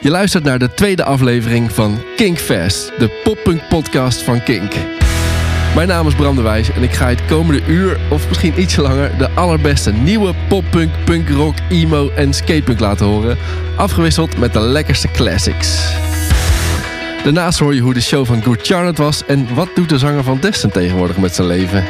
Je luistert naar de tweede aflevering van Kinkfest, de poppunk podcast van Kink. Mijn naam is Bram de Wijs en ik ga het komende uur, of misschien ietsje langer, de allerbeste nieuwe poppunk, punkrock, emo en skatepunk laten horen. Afgewisseld met de lekkerste classics. Daarnaast hoor je hoe de show van Good Charlotte was en wat doet de zanger van Destin tegenwoordig met zijn leven.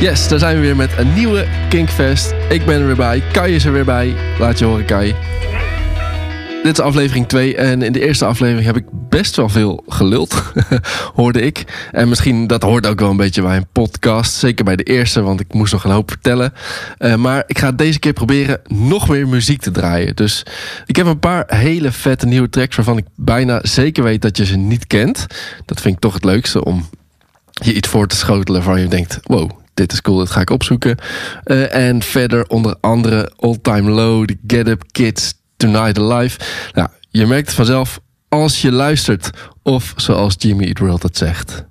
Yes, daar zijn we weer met een nieuwe Kinkfest. Ik ben er weer bij. Kai is er weer bij. Laat je horen, Kai. Dit is aflevering 2 en in de eerste aflevering heb ik best wel veel geluld, hoorde ik. En misschien dat hoort ook wel een beetje bij een podcast. Zeker bij de eerste, want ik moest nog een hoop vertellen. Eh, maar ik ga deze keer proberen nog meer muziek te draaien. Dus ik heb een paar hele vette nieuwe tracks waarvan ik bijna zeker weet dat je ze niet kent. Dat vind ik toch het leukste om je iets voor te schotelen waarvan je denkt: wow, dit is cool, dat ga ik opzoeken. Eh, en verder onder andere All Time Low, The Get Up Kids, Tonight Alive. Nou, je merkt vanzelf als je luistert, of zoals Jimmy Eat World het zegt.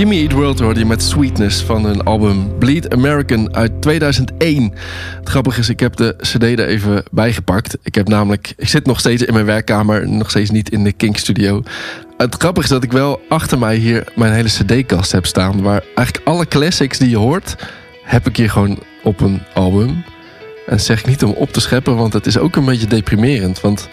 Jimmy Eat World hoorde je met Sweetness van hun album Bleed American uit 2001. Het grappige is, ik heb de cd er even bijgepakt. Ik heb namelijk, ik zit nog steeds in mijn werkkamer, nog steeds niet in de Kink studio. Het grappige is dat ik wel achter mij hier mijn hele cd-kast heb staan, waar eigenlijk alle classics die je hoort, heb ik hier gewoon op een album. En zeg ik niet om op te scheppen, want het is ook een beetje deprimerend. Want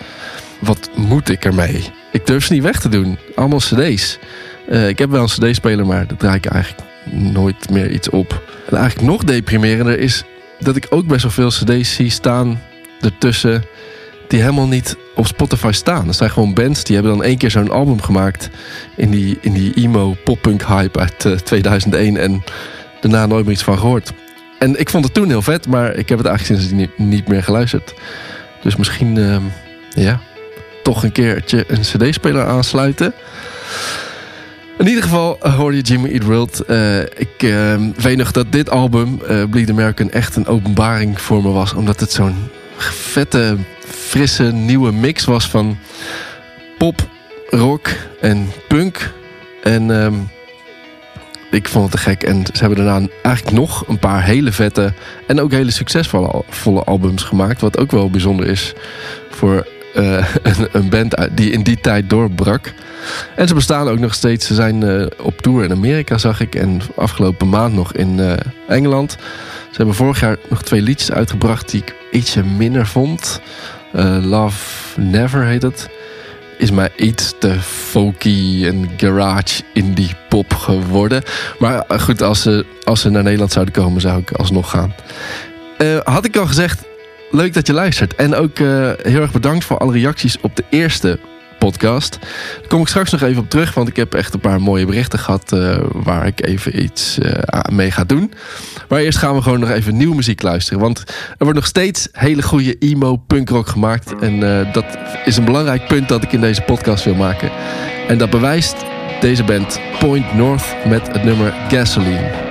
wat moet ik ermee? Ik durf ze niet weg te doen. Allemaal cd's. Uh, ik heb wel een cd-speler, maar daar draai ik eigenlijk nooit meer iets op. En eigenlijk nog deprimerender is dat ik ook best wel veel cd's zie staan ertussen... die helemaal niet op Spotify staan. Er zijn gewoon bands die hebben dan één keer zo'n album gemaakt... in die, in die emo pop-punk hype uit uh, 2001... en daarna nooit meer iets van gehoord. En ik vond het toen heel vet, maar ik heb het eigenlijk sindsdien niet meer geluisterd. Dus misschien, uh, ja, toch een keertje een cd-speler aansluiten. In ieder geval hoorde je Jimmy Eat World. Uh, ik uh, weet nog dat dit album, uh, Bleed American, echt een openbaring voor me was. Omdat het zo'n vette, frisse, nieuwe mix was van pop, rock en punk. En um, ik vond het te gek. En ze hebben daarna eigenlijk nog een paar hele vette en ook hele succesvolle volle albums gemaakt. Wat ook wel bijzonder is voor uh, een, band die in die tijd doorbrak. En ze bestaan ook nog steeds. Ze zijn uh, op tour in Amerika, zag ik. En afgelopen maand nog in uh, Engeland. Ze hebben vorig jaar nog twee liedjes uitgebracht die ik ietsje minder vond. Love Never heet het. Is mij iets te folky en garage indie pop geworden. Maar goed, als ze, als ze naar Nederland zouden komen, zou ik alsnog gaan. had ik al gezegd, leuk dat je luistert. En ook uh, heel erg bedankt voor alle reacties op de eerste podcast. Daar kom ik straks nog even op terug, want ik heb echt een paar mooie berichten gehad uh, waar ik even iets uh, mee ga doen. Maar eerst gaan we gewoon nog even nieuwe muziek luisteren. Want er wordt nog steeds hele goede emo punkrock gemaakt. En dat is een belangrijk punt dat ik in deze podcast wil maken. En dat bewijst deze band Point North met het nummer Gasoline.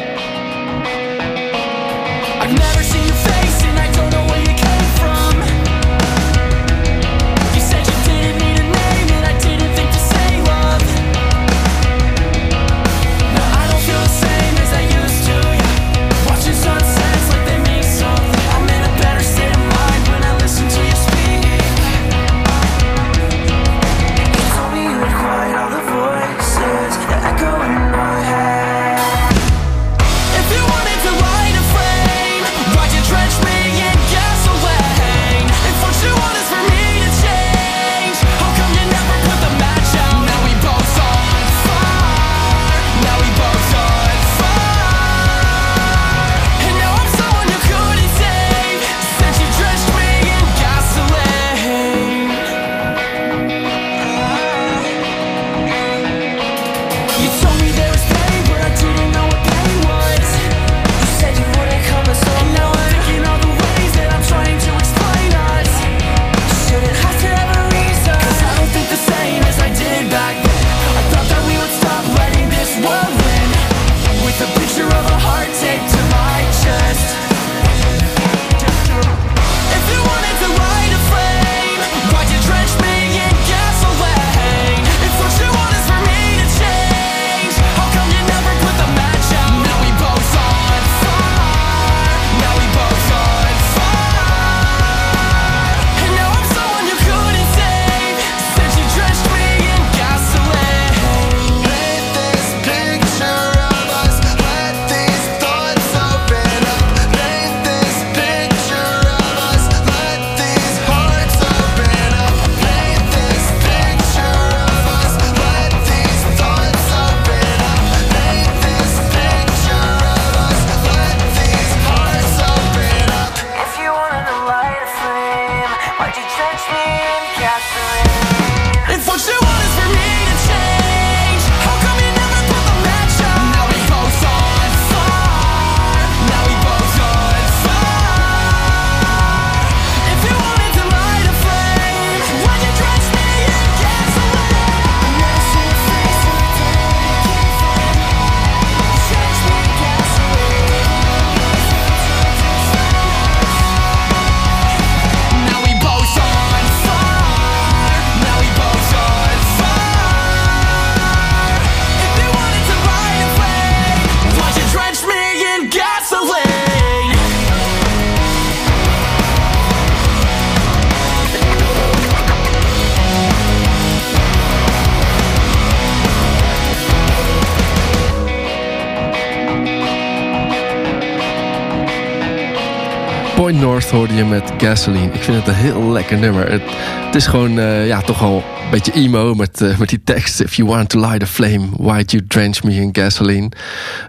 Hoorde je met Gasoline. Ik vind het een heel lekker nummer. Het, het is gewoon uh, ja, toch al een beetje emo met, uh, met die tekst. If you want to light a flame, why'd you drench me in gasoline?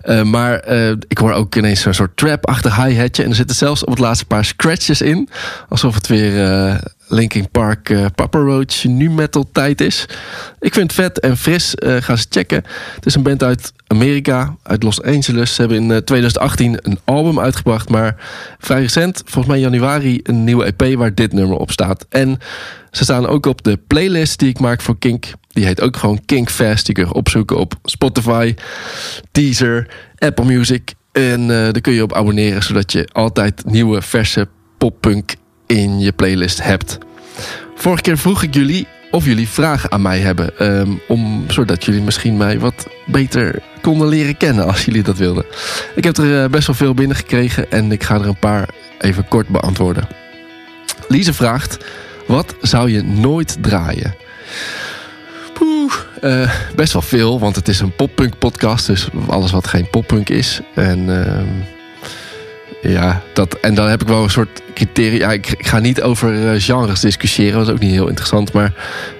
Uh, maar ik hoor ook ineens zo'n soort trap-achtig hi-hatje. En er zitten zelfs op het laatste paar scratches in. Alsof het weer Linkin Park uh, Papa Roach nu metal tijd is. Ik vind het vet en fris. Uh, ga eens checken. Het is een band uit Amerika, uit Los Angeles. Ze hebben in uh, 2018 een album uitgebracht. Maar vrij recent, volgens mij januari, een nieuwe EP waar dit nummer op staat. En ze staan ook op de playlist die ik maak voor Kink. Die heet ook gewoon Kink Fest. Die kun je opzoeken op Spotify, Deezer, Apple Music. En daar kun je op abonneren, zodat je altijd nieuwe, verse poppunk in je playlist hebt. Vorige keer vroeg ik jullie of jullie vragen aan mij hebben. Um, om, zodat jullie misschien mij wat beter konden leren kennen als jullie dat wilden. Ik heb er uh, best wel veel binnengekregen en ik ga er een paar even kort beantwoorden. Lise vraagt: Wat zou je nooit draaien? Poeh, uh, best wel veel, want het is een poppunk podcast. Dus alles wat geen poppunk is. En. Uh, ja, dat, en dan heb ik wel een soort criteria. Ik, ga niet over uh, genres discussiëren, dat is ook niet heel interessant. Maar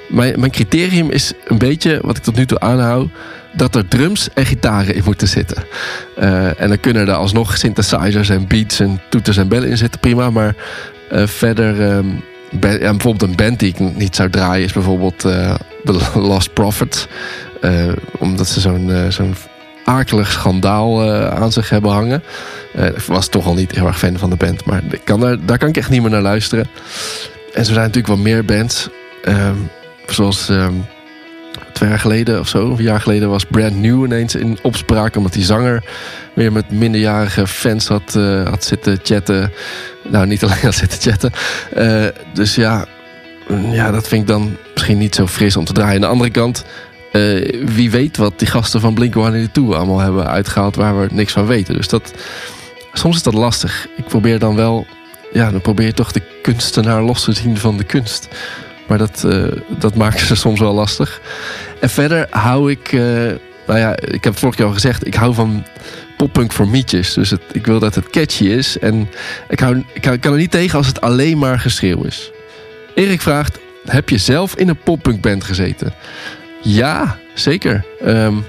mijn, mijn criterium is een beetje, wat ik tot nu toe aanhoud, dat er drums en gitaren in moeten zitten. Uh, en dan kunnen er alsnog synthesizers en beats en toeters en bellen in zitten, prima. Maar uh, verder, um, bijvoorbeeld een band die ik niet zou draaien, is bijvoorbeeld The Lost Prophets. omdat ze zo'n akelig schandaal uh, aan zich hebben hangen. Ik was toch al niet heel erg fan van de band, maar ik kan daar, daar kan ik echt niet meer naar luisteren. En zo zijn natuurlijk wel meer bands. Um, zoals um, twee jaar geleden of zo, een jaar geleden was Brand New ineens in opspraak. Omdat die zanger weer met minderjarige fans had, uh, had zitten chatten. Nou, niet alleen had zitten chatten. dus ja, ja, dat vind ik dan misschien niet zo fris om te draaien. Aan de andere kant uh, wie weet wat die gasten van Blink-182 allemaal hebben uitgehaald waar we niks van weten. Dus dat, soms is dat lastig. Ik probeer dan wel, ja, dan probeer je toch de kunstenaar los te zien van de kunst. Maar dat, uh, dat maakt ze soms wel lastig. En verder hou ik, uh, nou ja, ik heb vorige keer al gezegd, ik hou van poppunk voor mietjes. Dus het, ik wil dat het catchy is. En ik, hou, ik, kan er niet tegen als het alleen maar geschreeuw is. Erik vraagt, heb je zelf in een poppunk band gezeten? Ja, zeker. Um,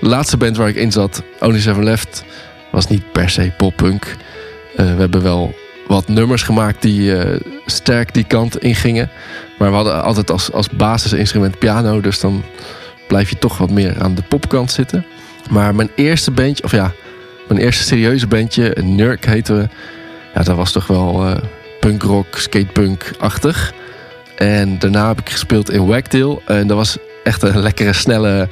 laatste band waar ik in zat, Only Seven Left, was niet per se poppunk. Uh, we hebben wel wat nummers gemaakt die uh, sterk die kant ingingen. Maar we hadden altijd als, als basisinstrument piano. Dus dan blijf je toch wat meer aan de popkant zitten. Maar mijn eerste bandje, of ja, mijn eerste serieuze bandje, Nurk heette we. Ja, dat was toch wel uh, punkrock, skatepunk-achtig. En daarna heb ik gespeeld in Wagtail. En dat was echt een lekkere, snelle,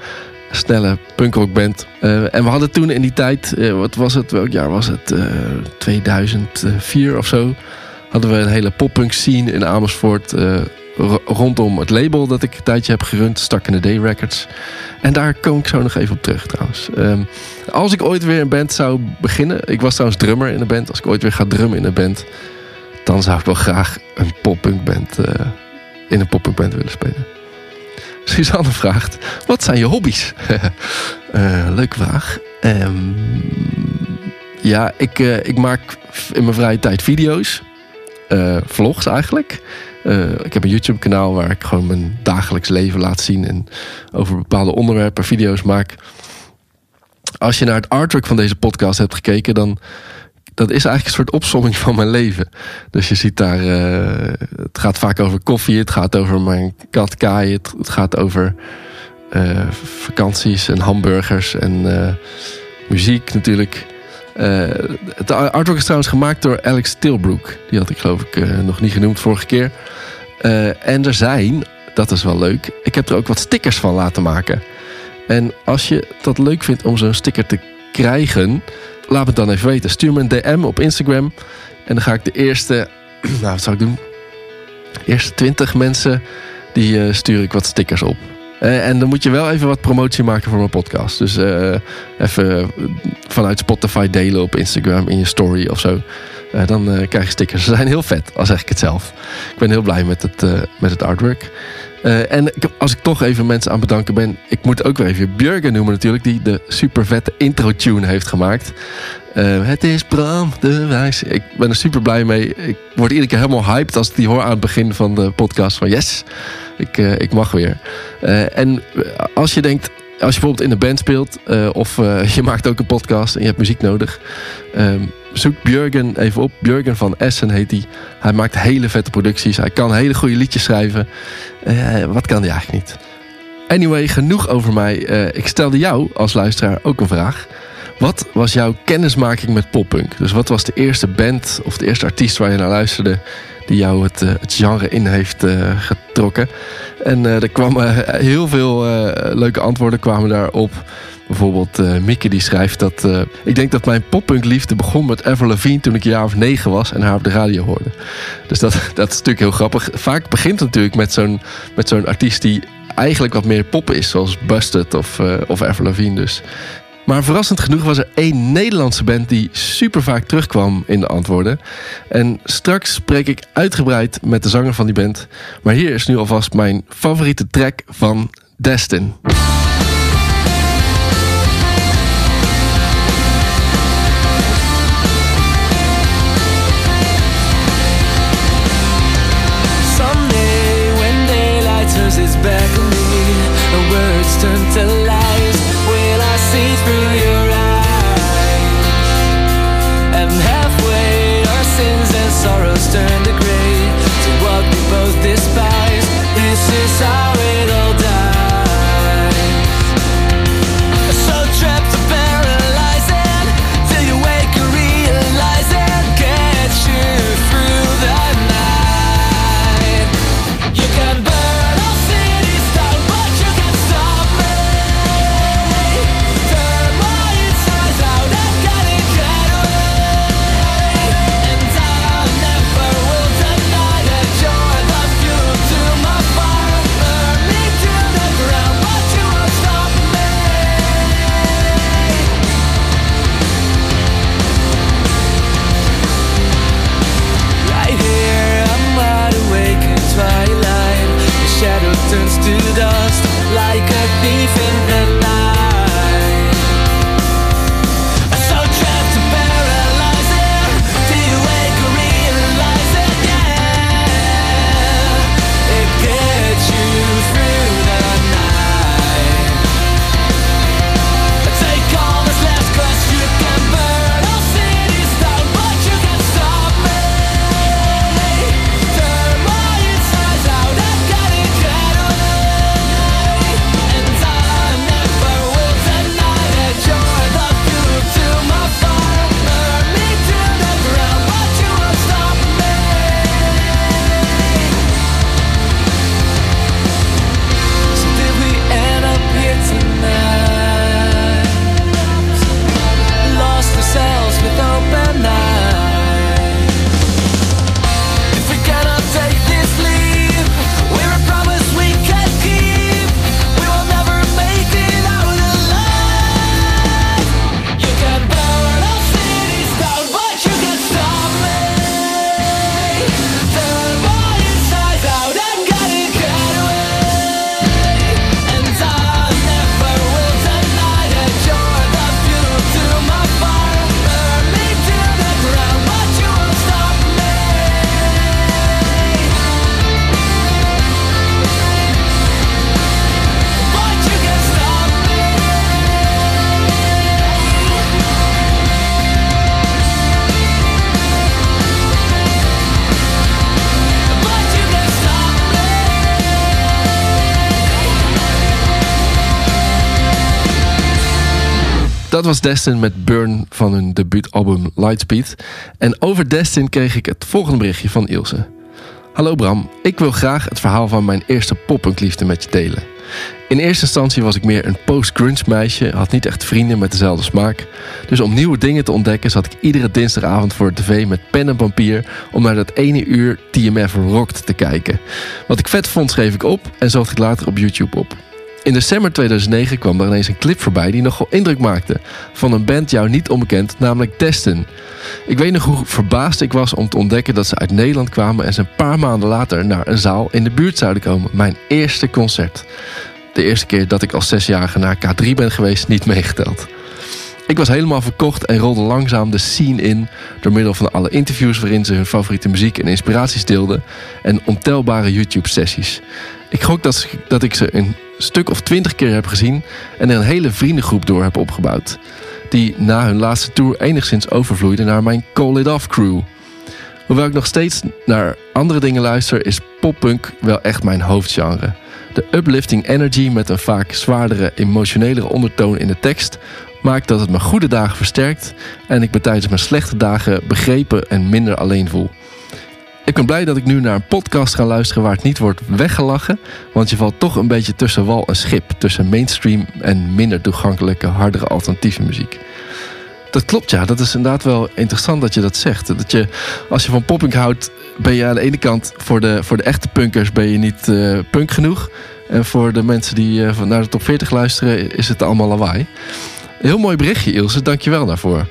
snelle punkrockband. Uh, en we hadden toen in die tijd, uh, wat was het, welk jaar was het? Uh, 2004 of zo. Hadden we een hele poppunk scene in Amersfoort. rondom het label dat ik een tijdje heb gerund, Stuck in the Day Records. En daar kom ik zo nog even op terug trouwens. Um, als ik ooit weer een band zou beginnen. Ik was trouwens drummer in een band. Als ik ooit weer ga drummen in een band. Dan zou ik wel graag een poppunk band in een poppunk band willen spelen. Suzanne vraagt: Wat zijn je hobby's? uh, leuke vraag. Um, ja, ik, uh, ik maak in mijn vrije tijd video's. Uh, vlogs eigenlijk. ik heb een YouTube-kanaal waar ik gewoon mijn dagelijks leven laat zien. En over bepaalde onderwerpen video's maak. Als je naar het artwork van deze podcast hebt gekeken, dan dat is eigenlijk een soort opsomming van mijn leven. Dus je ziet daar, uh, het gaat vaak over koffie, het gaat over mijn kat Kai, het, gaat over uh, vakanties en hamburgers en uh, muziek natuurlijk. het artwork is trouwens gemaakt door Alex Tilbrook. Die had ik geloof ik nog niet genoemd vorige keer. en er zijn, dat is wel leuk, ik heb er ook wat stickers van laten maken. En als je dat leuk vindt om zo'n sticker te krijgen laat het dan even weten. Stuur me een DM op Instagram. En dan ga ik de eerste, nou wat zou ik doen? De eerste 20 mensen, die uh, stuur ik wat stickers op. Uh, en dan moet je wel even wat promotie maken voor mijn podcast. Dus uh, even vanuit Spotify delen op Instagram in je story of zo. dan krijg je stickers. Ze zijn heel vet, al zeg ik het zelf. Ik ben heel blij met het, met het artwork. Uh, en als ik toch even mensen aan bedanken ben, ik moet ook weer even Björgen noemen natuurlijk, die de super vette intro tune heeft gemaakt. Eh, het is Bram de Wijs. Ik ben er super blij mee. Ik word iedere keer helemaal hyped als ik die hoor aan het begin van de podcast. Van yes, ik, eh, ik mag weer. Eh, en als je denkt, als je bijvoorbeeld in een band speelt... eh, of eh, je maakt ook een podcast en je hebt muziek nodig... ehm, zoek Björgen even op. Björgen van Essen heet hij. Hij maakt hele vette producties. Hij kan hele goede liedjes schrijven. Eh, wat kan hij eigenlijk niet? Anyway, genoeg over mij. Ik stelde jou als luisteraar ook een vraag. Wat was jouw kennismaking met poppunk? Dus wat was de eerste band of de eerste artiest waar je naar luisterde... jou het, eh, het genre in heeft eh, getrokken? En eh, er kwamen heel veel leuke antwoorden kwamen daarop. Bijvoorbeeld eh Mieke die schrijft dat... ik denk dat mijn poppunkliefde begon met Avril Lavigne... toen ik een jaar of negen was en haar op de radio hoorde. Dus dat, dat is natuurlijk heel grappig. Vaak begint het natuurlijk met zo'n, met zo'n artiest... die eigenlijk wat meer pop is, zoals Busted of, eh of Avril Lavigne dus. Maar verrassend genoeg was er één Nederlandse band die super vaak terugkwam in de antwoorden. En straks spreek ik uitgebreid met de zanger van die band. Maar hier is nu alvast mijn favoriete track van Destin. Destin met Burn van hun debuutalbum Lightspeed. En over Destin kreeg ik het volgende berichtje van Ilse. Hallo Bram, ik wil graag het verhaal van mijn eerste poppunkliefde met je delen. In eerste instantie was ik meer een post-grunge meisje, had niet echt vrienden met dezelfde smaak. Dus om nieuwe dingen te ontdekken zat ik iedere dinsdagavond voor de tv met pen en papier om naar dat ene uur TMF Rocked te kijken. Wat ik vet vond schreef ik op en zocht ik later op YouTube op. In december 2009 kwam er ineens een clip voorbij die nogal indruk maakte. Van een band jou niet onbekend, namelijk Destin. Ik weet nog hoe verbaasd ik was om te ontdekken dat ze uit Nederland kwamen... en ze een paar maanden later naar een zaal in de buurt zouden komen. Mijn eerste concert. De eerste keer dat ik als zesjarige naar K3 ben geweest, niet meegeteld. Ik was helemaal verkocht en rolde langzaam de scene in door middel van alle interviews waarin ze hun favoriete muziek en inspiraties deelden en ontelbare YouTube-sessies. Ik gok dat, dat ik ze een stuk of twintig keer heb gezien en een hele vriendengroep door heb opgebouwd. Die na hun laatste tour enigszins overvloeide naar mijn Call It Off crew. Hoewel ik nog steeds naar andere dingen luister, is poppunk wel echt mijn hoofdgenre. De uplifting energy met een vaak zwaardere, emotionelere ondertoon in de tekst maakt dat het mijn goede dagen versterkt en ik me tijdens mijn slechte dagen begrepen en minder alleen voel. Ik ben blij dat ik nu naar een podcast ga luisteren waar het niet wordt weggelachen, want je valt toch een beetje tussen wal en schip, tussen mainstream en minder toegankelijke, hardere alternatieve muziek. Dat klopt, ja. Dat is inderdaad wel interessant dat je dat zegt. Dat je, als je van popping houdt, ben je aan de ene kant voor de, voor de echte punkers ben je niet uh, punk genoeg. En voor de mensen die uh, naar de top 40 luisteren, is het allemaal lawaai. Heel mooi berichtje, Ilse. Dank je wel daarvoor.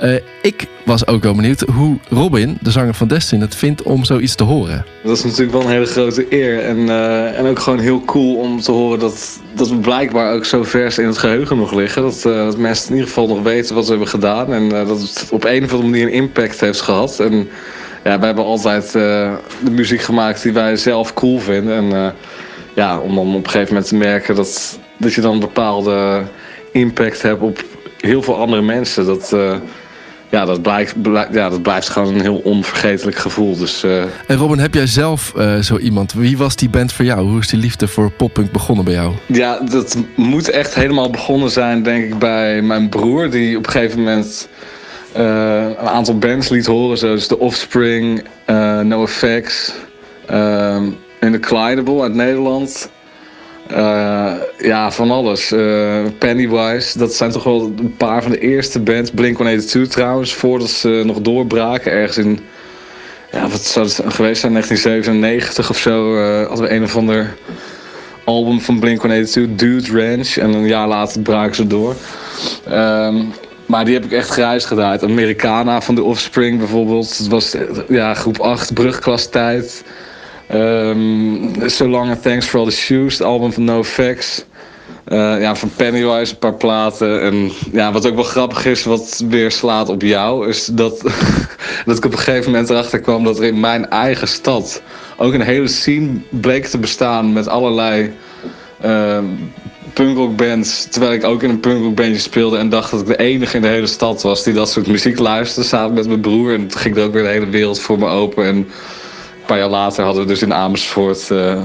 Uh, ik was ook wel benieuwd hoe Robin, de zanger van Destin, het vindt om zoiets te horen. Dat is natuurlijk wel een hele grote eer. En, uh, en ook gewoon heel cool om te horen dat, dat we blijkbaar ook zo vers in het geheugen nog liggen. Dat, uh, dat mensen in ieder geval nog weten wat we hebben gedaan. En dat het op een of andere manier een impact heeft gehad. En ja, wij hebben altijd de muziek gemaakt die wij zelf cool vinden. En ja, om dan op een gegeven moment te merken dat, dat je dan een bepaalde impact hebt op heel veel andere mensen. Dat, ja, dat, blijkt, blijkt, ja, dat blijft gewoon een heel onvergetelijk gevoel. Dus, uh... En Robin, heb jij zelf uh, zo iemand? Wie was die band voor jou? Hoe is die liefde voor poppunk begonnen bij jou? Ja, dat moet echt helemaal begonnen zijn, denk ik, bij mijn broer. Die op een gegeven moment een aantal bands liet horen. Zoals The Offspring, No Effects en The Clydable uit Nederland. Uh, ja, van alles. Uh, Pennywise, dat zijn toch wel een paar van de eerste bands. Blink-182 trouwens, voordat ze nog doorbraken. Ergens in, ja, wat zou het geweest zijn, 1997 of zo. Uh, hadden we een of ander album van Blink-182, Dude Ranch. En een jaar later braken ze door. Um, maar die heb ik echt gereisd gedaan. Americana van de Offspring bijvoorbeeld. Het was ja, groep 8, brugklas tijd. Um, so Long and Thanks for All the Shoes, het album van No Facts. Uh, ja, van Pennywise een paar platen. En ja, wat ook wel grappig is, wat weer slaat op jou, is dat, dat ik op een gegeven moment erachter kwam dat er in mijn eigen stad ook een hele scene bleek te bestaan met allerlei uh, punkrockbands. Terwijl ik ook in een punkrockbandje speelde en dacht dat ik de enige in de hele stad was die dat soort muziek luisterde samen met mijn broer. En toen ging er ook weer de hele wereld voor me open. En paar jaar later hadden we dus in Amersfoort... Uh,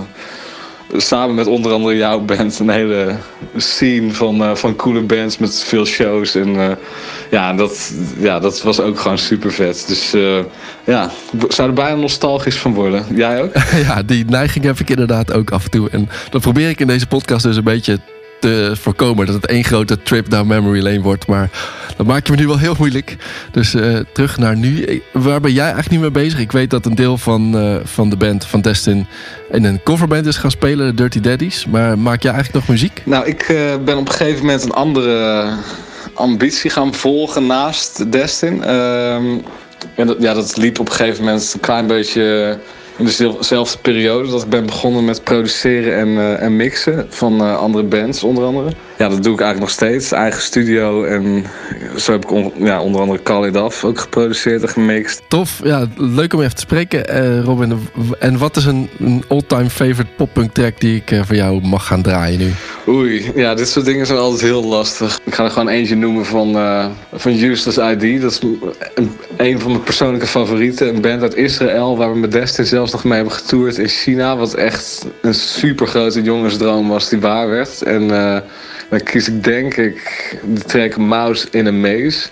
samen met onder andere jouw band een hele scene van, uh, van coole bands met veel shows. En uh, ja, dat, ja, dat was ook gewoon super vet. Dus ja, zou er bijna nostalgisch van worden. Jij ook? Ja, die neiging heb ik inderdaad ook af en toe. En dat probeer ik in deze podcast dus een beetje te voorkomen. Dat het één grote trip down memory lane wordt. Maar dat maak je me nu wel heel moeilijk. Dus uh, terug naar nu. Waar ben jij eigenlijk nu mee bezig? Ik weet dat een deel van, uh, van de band van Destin in een coverband is gaan spelen, Dirty Daddies. Maar maak jij eigenlijk nog muziek? Nou, ik uh, ben op een gegeven moment een andere ambitie gaan volgen naast Destin. dat, ja, dat liep op een gegeven moment een klein beetje in dezelfde periode dat ik ben begonnen met produceren en, uh, en mixen van uh, andere bands onder andere. Ja, dat doe ik eigenlijk nog steeds. Eigen studio en zo heb ik ja, onder andere Call It Off ook geproduceerd en gemixt. Tof, ja, leuk om even te spreken uh, Robin. En wat is een, een all-time favorite poppunk track die ik voor jou mag gaan draaien nu? Oei, ja, dit soort dingen zijn altijd heel lastig. Ik ga er gewoon eentje noemen van, van Useless ID. Dat is een, een van mijn persoonlijke favorieten. Een band uit Israël waar we met Destin zelfs nog mee hebben getoerd in China. Wat echt een super grote jongensdroom was die waar werd. En uh, dan kies ik denk ik de track Mouse in a Maze.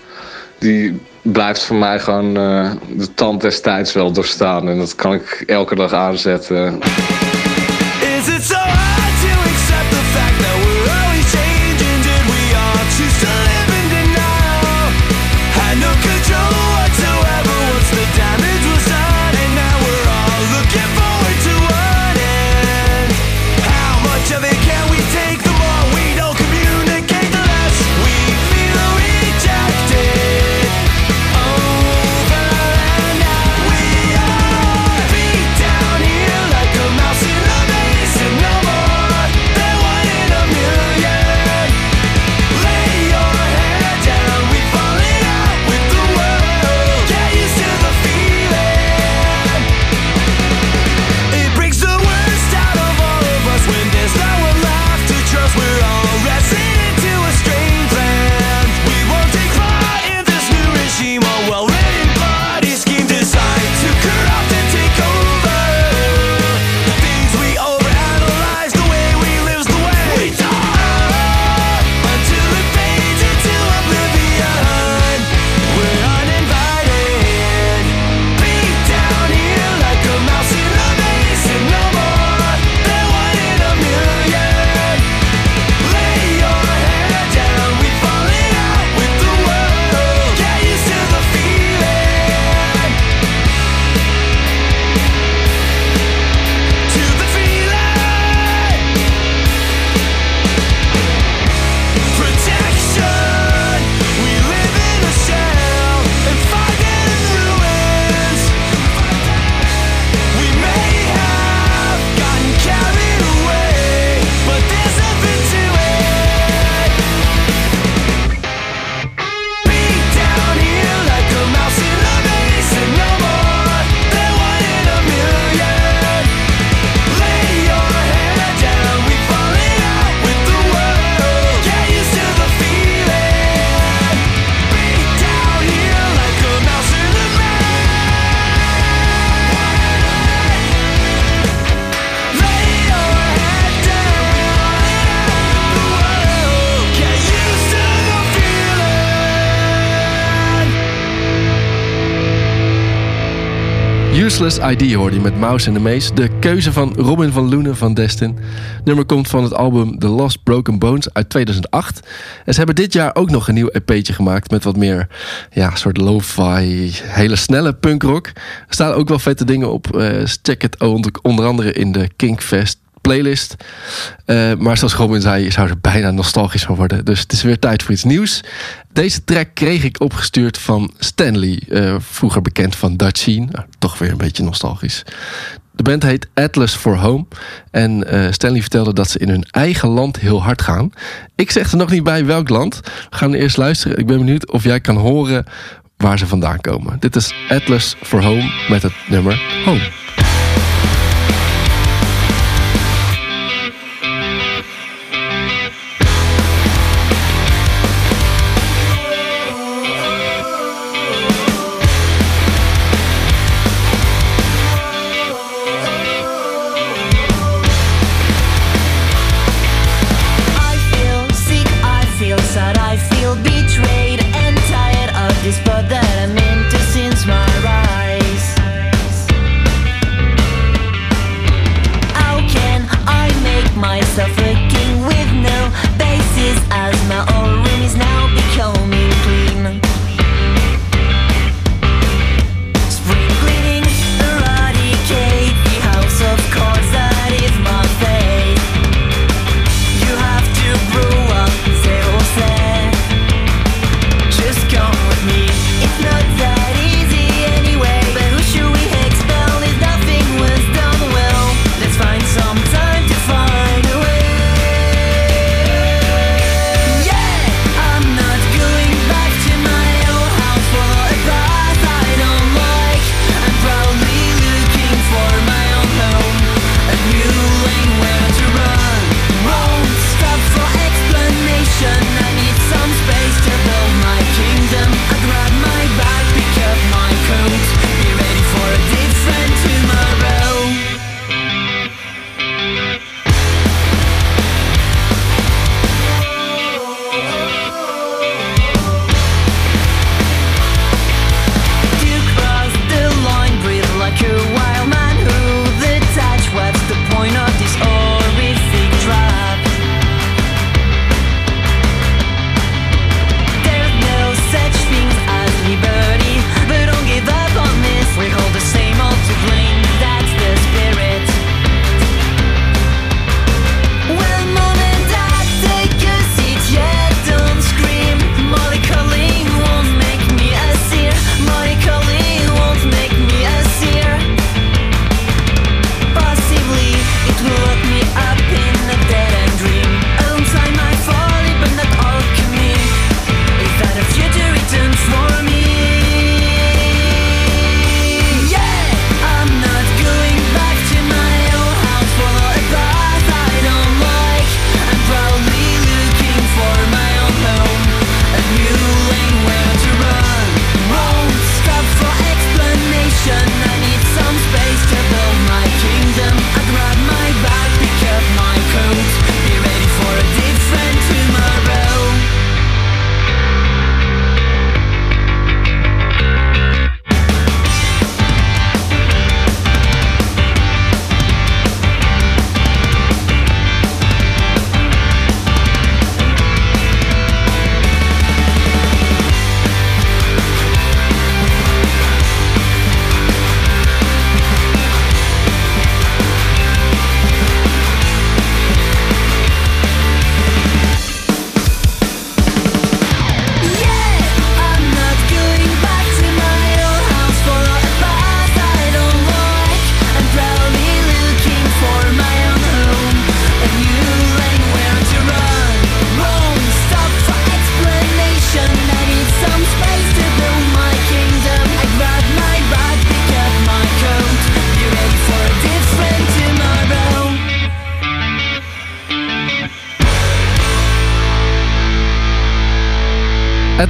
Die blijft voor mij gewoon uh, de tand destijds wel doorstaan. En dat kan ik elke dag aanzetten. Useless idea hoorde je met Mouse en de Maze. De keuze van Robin van Loenen van Destin. Het nummer komt van het album The Lost Broken Bones uit 2008. En ze hebben dit jaar ook nog een nieuw EP'tje gemaakt... met wat meer, ja, soort lo-fi, hele snelle punkrock. Er staan ook wel vette dingen op. Eh, check it het onder andere in de Kinkfest playlist. Eh, maar zoals Robin zei, je zou er bijna nostalgisch van worden. Dus het is weer tijd voor iets nieuws. Deze track kreeg ik opgestuurd van Stanley, eh, vroeger bekend van Dutch nou, toch weer een beetje nostalgisch. De band heet Atlas for Home. En eh, Stanley vertelde dat ze in hun eigen land heel hard gaan. Ik zeg er nog niet bij welk land. We gaan eerst luisteren. Ik ben benieuwd of jij kan horen waar ze vandaan komen. Dit is Atlas for Home met het nummer Home.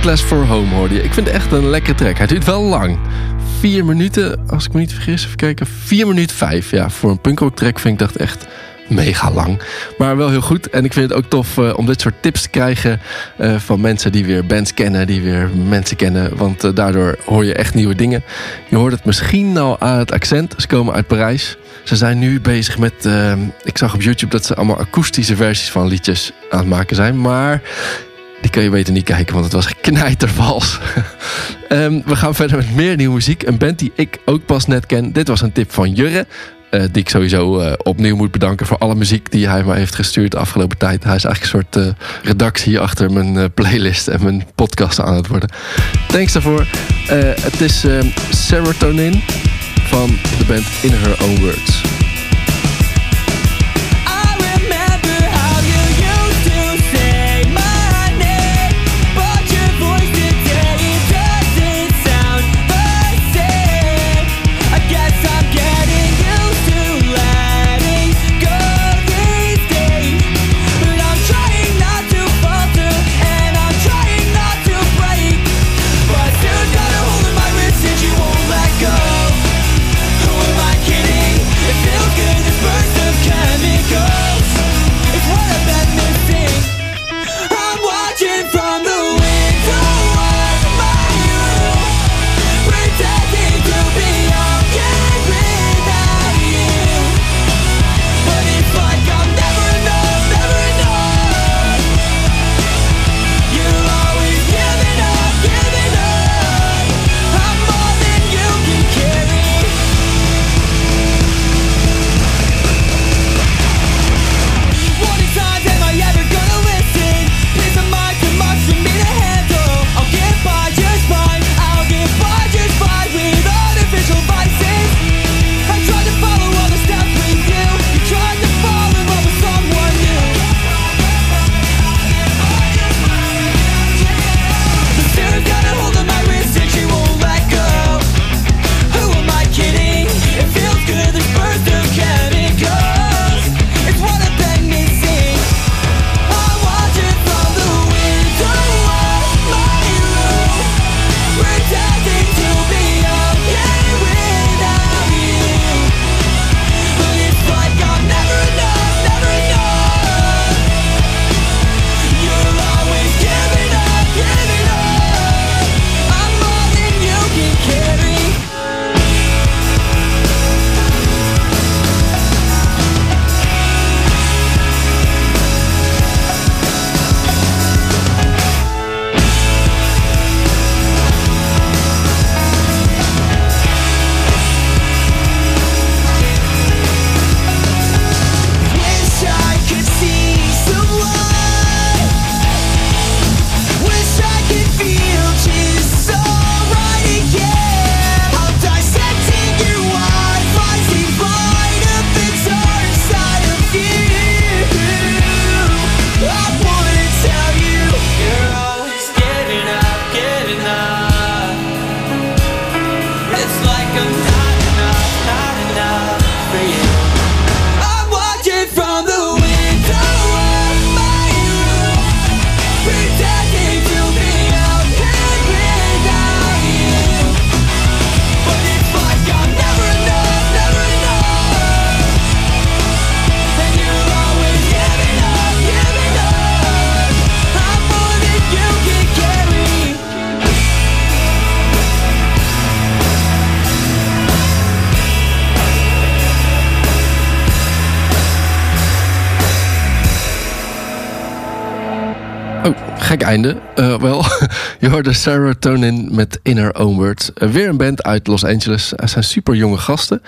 Class for Home hoorde je. Ik vind het echt een lekkere track. Hij duurt wel lang. vier minuten, als ik me niet vergis. Even kijken. 4 minuten 5. Ja, voor een punkrock track vind ik dat echt mega lang. Maar wel heel goed. En ik vind het ook tof eh, om dit soort tips te krijgen eh, van mensen die weer bands kennen, die weer mensen kennen. Want eh, daardoor hoor je echt nieuwe dingen. Je hoort het misschien al aan het accent. Ze komen uit Parijs. Ze zijn nu bezig met. ik zag op YouTube dat ze allemaal akoestische versies van liedjes aan het maken zijn. Maar die kun je beter niet kijken, want het was knijtervals. Ehm, we gaan verder met meer nieuwe muziek. Een band die ik ook pas net ken. Dit was een tip van Jurre. eh, die ik sowieso eh, opnieuw moet bedanken voor alle muziek die hij mij heeft gestuurd de afgelopen tijd. Hij is eigenlijk een soort eh, redactie achter mijn playlist en mijn podcast aan het worden. Thanks daarvoor. Het is ehm, Serotonin van de band In Her Own Words. Einde. Eh, wel, je hoorde Serotonin met In Her Own Words. Eh, weer een band uit Los Angeles. Er zijn super jonge gasten.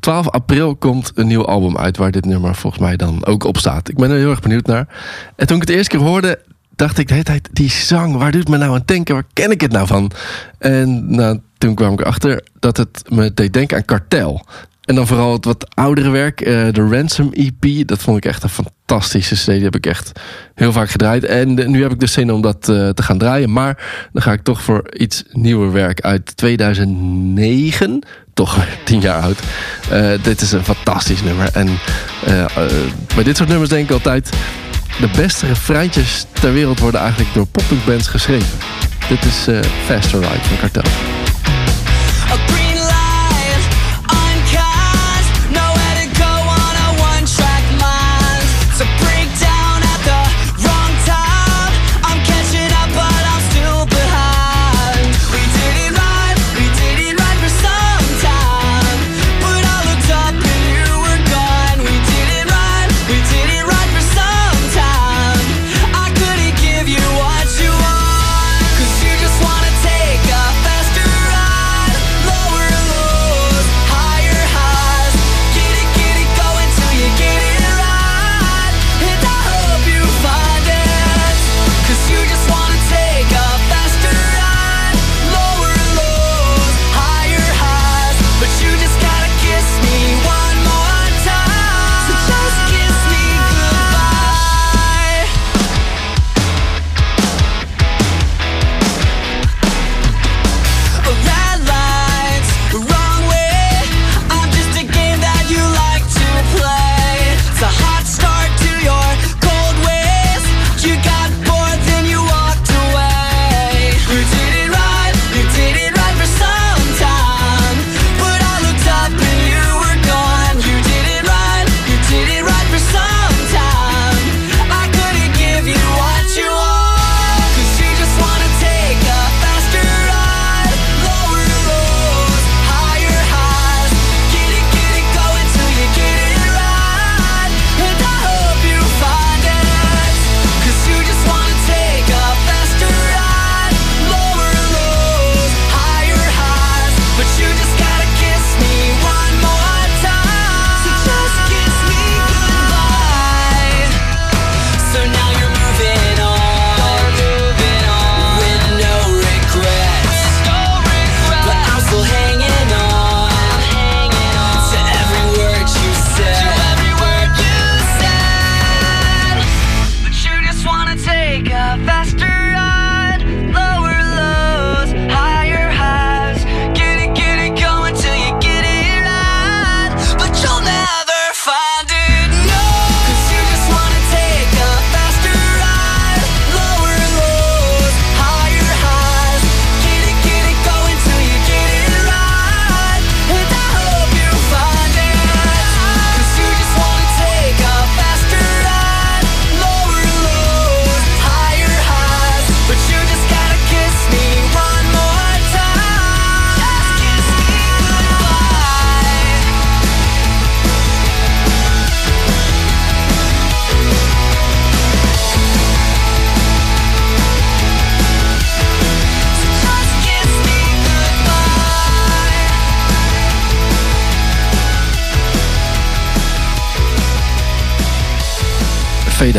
12 april komt een nieuw album uit waar dit nummer volgens mij dan ook op staat. Ik ben er heel erg benieuwd naar. En toen ik het eerste keer hoorde, dacht ik de hele tijd... die zang, waar doet me nou aan denken? Waar ken ik het nou van? En nou, toen kwam ik erachter dat het me deed denken aan Kartel. En dan vooral het wat oudere werk, eh, de Ransom EP. Dat vond ik echt een fantastische CD. Die heb ik echt heel vaak gedraaid. En nu heb ik dus zin om dat eh, te gaan draaien. Maar dan ga ik toch voor iets nieuwer werk uit 2009. Toch tien jaar oud. Eh, dit is een fantastisch nummer. En eh, bij dit soort nummers denk ik altijd... de beste refreintjes ter wereld worden eigenlijk door poppunkbands geschreven. Dit is Faster Ride van Kartel.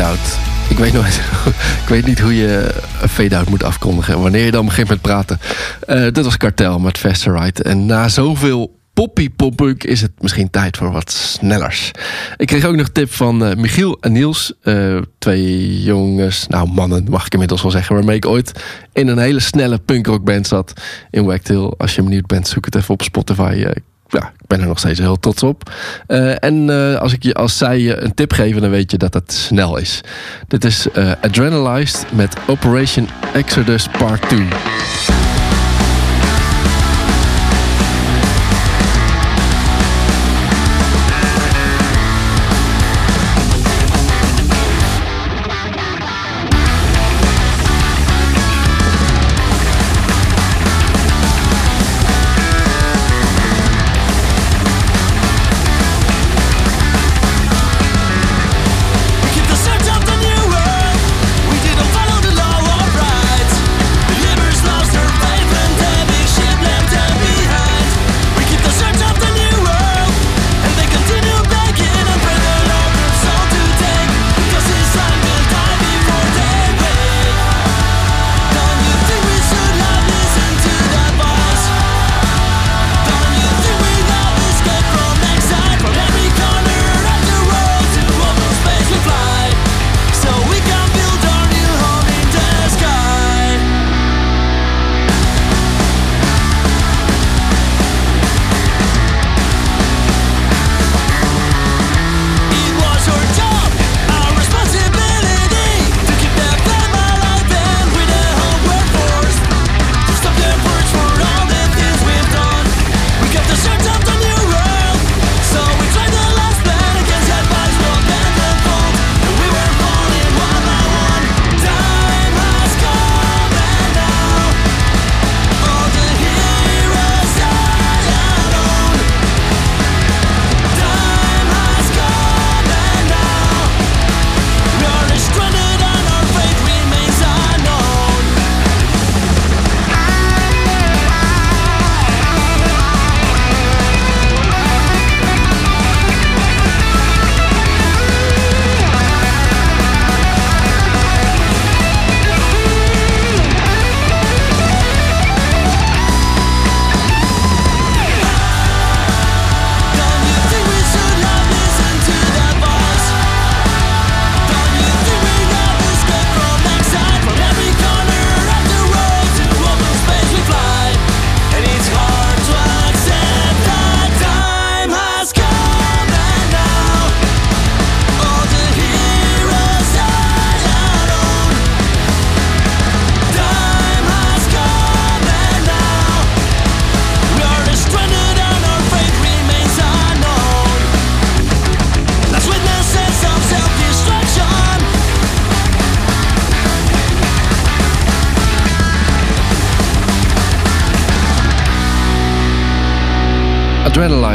out. Ik weet, nooit, ik weet niet hoe je een fade-out moet afkondigen. Wanneer je dan begint met praten. Uh, dat was Kartel met Faster Ride. En na zoveel poppy poppunk is het misschien tijd voor wat snellers. Ik kreeg ook nog tip van eh, Michiel en Niels. Eh, twee jongens, nou mannen mag ik inmiddels wel zeggen. Waarmee ik ooit in een hele snelle punkrockband zat in Wagtail. Als je benieuwd bent, zoek het even op Spotify ja, ik ben er nog steeds heel trots op. Eh, en eh, als, ik je, als zij je een tip geven, dan weet je dat dat snel is. Dit is eh, Adrenalized met Operation Exodus Part 2.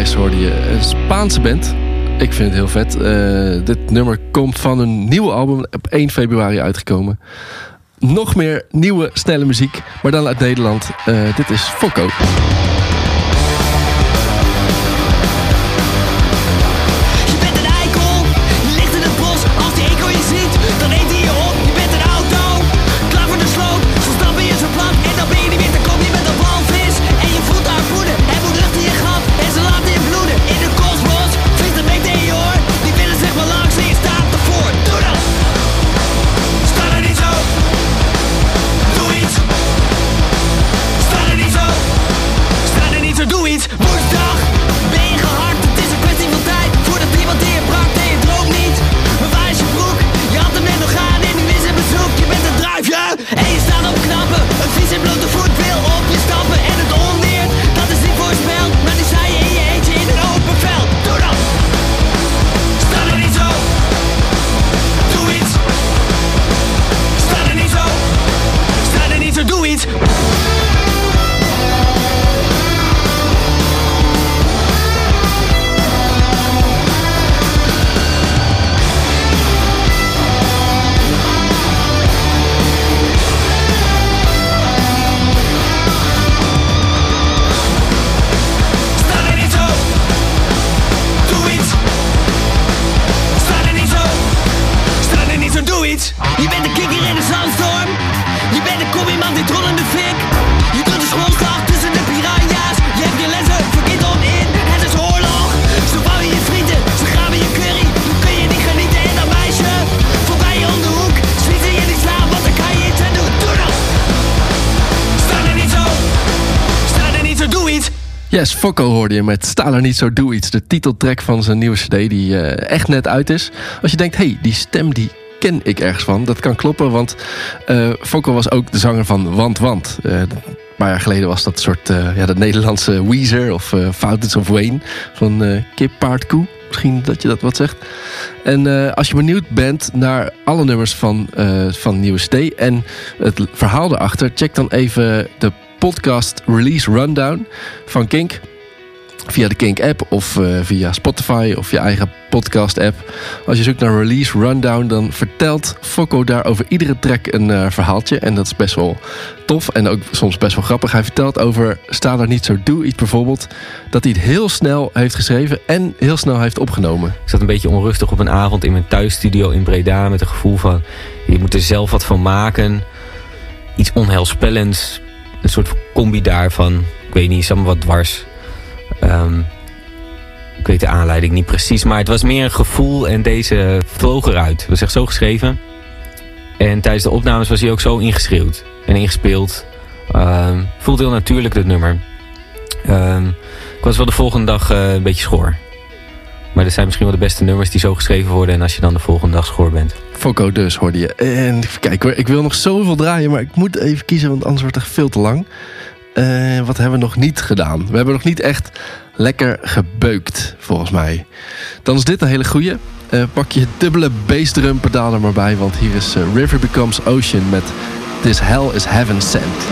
Eerst hoorde je een Spaanse band. Ik vind het heel vet. Eh, dit nummer komt van een nieuw album op 1 februari uitgekomen. Nog meer nieuwe, snelle muziek, maar dan uit Nederland. Eh, dit is Fokko. Yes, Fokko hoorde je met Sta er niet zo, doe iets. De titeltrack van zijn nieuwe cd die eh, echt net uit is. Als je denkt, hey, die stem die ken ik ergens van. Dat kan kloppen, want eh Fokko was ook de zanger van Want Want. Eh, een paar jaar geleden was dat soort ja, de Nederlandse Weezer of Fountains of Wayne van eh Kip Paard Koe. Misschien dat je dat wat zegt. En als je benieuwd bent naar alle nummers van, eh van Nieuwe CD en het verhaal erachter, check dan even de podcast Release Rundown van Kink. Via de Kink app of eh, via Spotify of je eigen podcast app. Als je zoekt naar Release Rundown, dan vertelt Fokko daar over iedere track een eh, verhaaltje. En dat is best wel tof en ook soms best wel grappig. Hij vertelt over Sta daar niet zo, doe iets bijvoorbeeld. Dat hij het heel snel heeft geschreven en heel snel heeft opgenomen. Ik zat een beetje onrustig op een avond in mijn thuisstudio in Breda... met een gevoel van, je moet er zelf wat van maken. Iets onheilspellends. Een soort combi daarvan. Ik weet niet, is allemaal wat dwars. Ehm, ik weet de aanleiding niet precies, maar het was meer een gevoel... en deze vloog eruit. Het was echt zo geschreven. En tijdens de opnames was hij ook zo ingeschreeuwd en ingespeeld. Ehm voelde heel natuurlijk, dit nummer. Ehm, ik was wel de volgende dag eh, een beetje schoor. Maar dat zijn misschien wel de beste nummers die zo geschreven worden. En als je dan de volgende dag schoor bent. Fokko dus hoorde je. En kijken hoor, ik wil nog zoveel draaien, maar ik moet even kiezen, want anders wordt het veel te lang. Eh, wat hebben we nog niet gedaan? We hebben nog niet echt lekker gebeukt, volgens mij. Dan is dit een hele goeie. Eh, pak je dubbele bassdrum pedaal er maar bij, want hier is eh, River Becomes Ocean met This Hell is Heaven Sent.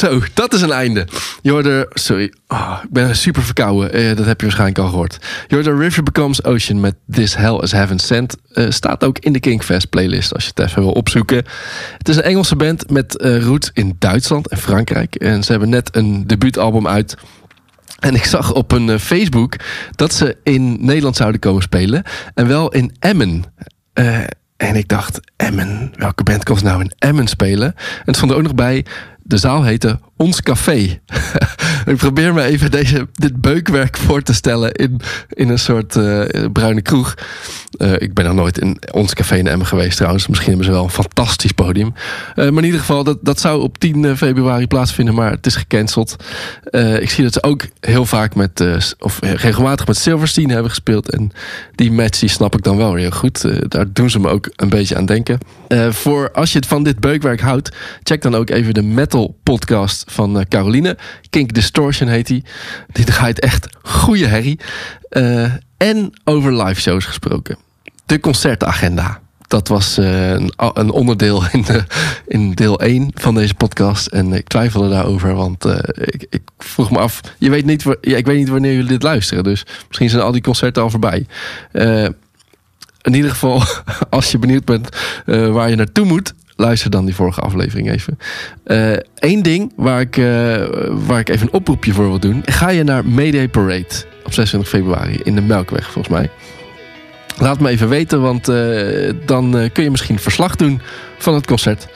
Zo, dat is een einde. Je. Sorry, Ah, ik ben super verkouden. Eh, dat heb je waarschijnlijk al gehoord. Je River Becomes Ocean met This Hell is Heaven Sent. Eh, staat ook in de Kingfest playlist als je het even wil opzoeken. Het is een Engelse band met eh roots in Duitsland en Frankrijk. En ze hebben net een debuutalbum uit... En ik zag op eh, Facebook dat ze in Nederland zouden komen spelen. En wel in Emmen. En ik dacht, Emmen, welke band komt nou in Emmen spelen? En het stond er ook nog bij, de zaal heette Ons Café. ik probeer me even deze, dit beukwerk voor te stellen in, in een soort eh, bruine kroeg. Eh, ik ben nog nooit in Ons Café in Emmen geweest trouwens. Misschien hebben ze wel een fantastisch podium. Eh, maar in ieder geval, dat, dat zou op 10 februari plaatsvinden, maar het is gecanceld. Ik zie dat ze ook heel vaak met, of regelmatig met Silverstein hebben gespeeld. En die match snap ik dan wel heel goed. Daar doen ze me ook een beetje aan denken. Voor als je het van dit beukwerk houdt, check dan ook even de metal podcast van eh, Caroline. Kink Distortion heet die. Die draait echt goede herrie. Eh, en over live shows gesproken. De concertagenda. Dat was eh, een, een onderdeel in, de, in deel 1 van deze podcast. En ik twijfelde daarover, want ik, ik vroeg me af... Je weet niet, ja, ik weet niet wanneer jullie dit luisteren, dus misschien zijn al die concerten al voorbij. In ieder geval, als je benieuwd bent waar je naartoe moet... luister dan die vorige aflevering even. Eén ding waar ik, eh, waar ik even een oproepje voor wil doen. Ga je naar Mayday Parade op 26 februari in de Melkweg, volgens mij. Laat me even weten, want eh, dan eh, kun je misschien verslag doen van het concert.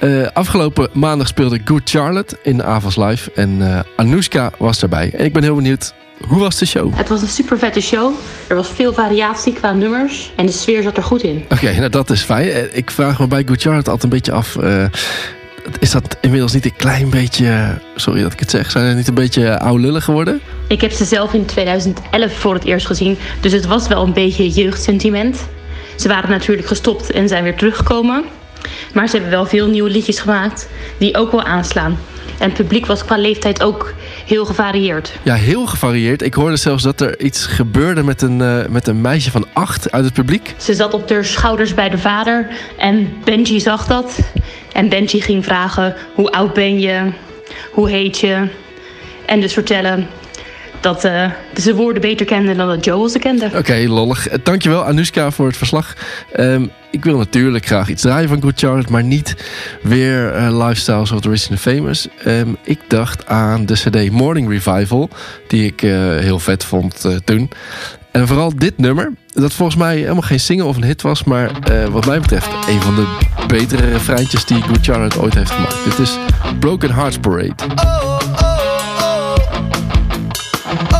Eh, afgelopen maandag speelde Good Charlotte in Avals Live. En eh Anoushka was daarbij. En ik ben heel benieuwd, hoe was de show? Het was een super vette show. Er was veel variatie qua nummers en de sfeer zat er goed in. Oké, nou dat is fijn. Eh, Ik vraag me bij Good Charlotte altijd een beetje af... eh, is dat inmiddels niet een klein beetje... Sorry dat ik het zeg. Zijn er niet een beetje oude lullen geworden? Ik heb ze zelf in 2011 voor het eerst gezien, dus het was wel een beetje jeugdsentiment. Ze waren natuurlijk gestopt en zijn weer teruggekomen. Maar ze hebben wel veel nieuwe liedjes gemaakt die ook wel aanslaan. En het publiek was qua leeftijd ook heel gevarieerd. Ja, heel gevarieerd. Ik hoorde zelfs dat er iets gebeurde met een, eh, met een meisje van acht uit het publiek. Ze zat op de schouders bij de vader en Benji zag dat. En Benji ging vragen, hoe oud ben je? Hoe heet je? En dus vertellen dat eh, ze woorden beter kende dan dat Joel ze kende. Oké, lollig. Eh, Dankjewel Anoushka voor het verslag. Ehm, ik wil natuurlijk graag iets draaien van Good Charlotte, maar niet weer eh, Lifestyles of the Rich and the Famous. Ehm, ik dacht aan de CD Morning Revival, die ik eh, heel vet vond eh, toen. En vooral dit nummer, dat volgens mij helemaal geen single of een hit was, maar eh, wat mij betreft een van de betere refreintjes die Good Charlotte ooit heeft gemaakt. Dit is Broken Hearts Parade. Oh.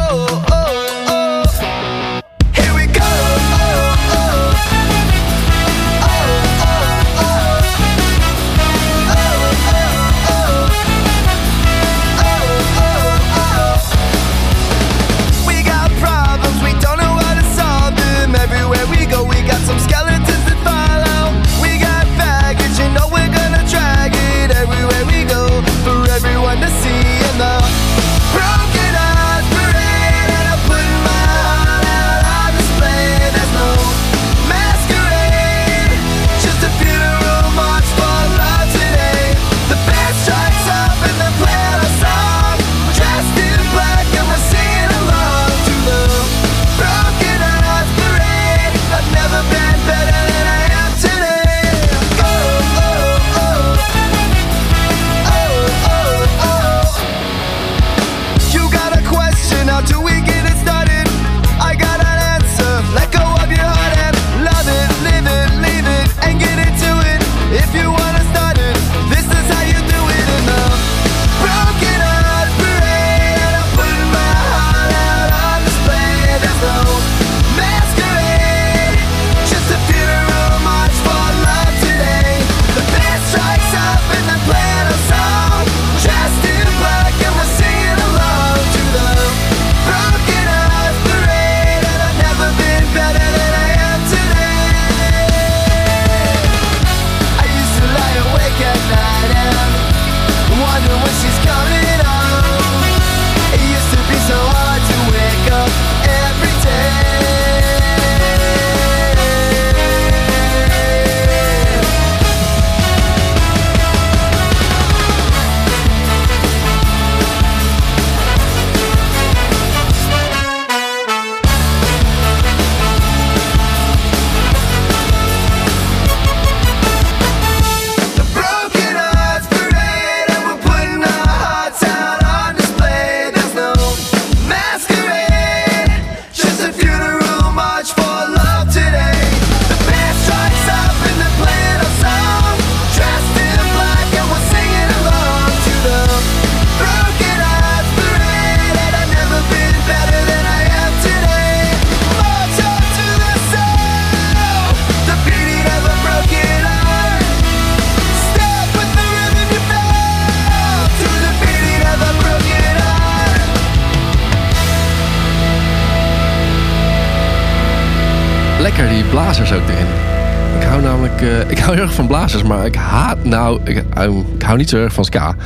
Blazers, maar ik haat nou, ik, hou- ik hou niet zo erg van ska.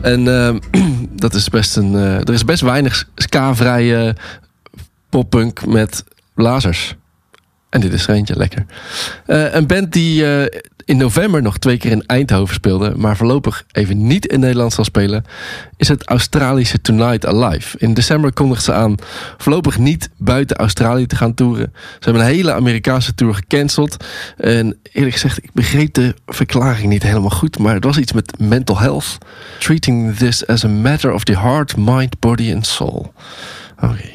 En eh, dat is best een, eh, er is best weinig ska-vrije poppunk met blazers. En dit is er eentje, lekker. Eh, een band die eh, in november nog twee keer in Eindhoven speelde, maar voorlopig even niet in Nederland zal spelen, is het Australische Tonight Alive. In december kondigt ze aan voorlopig niet buiten Australië te gaan toeren. Ze hebben een hele Amerikaanse tour gecanceld. En eerlijk gezegd, ik begreep de verklaring niet helemaal goed, maar het was iets met mental health. Treating this as a matter of the heart, mind, body and soul. Oké.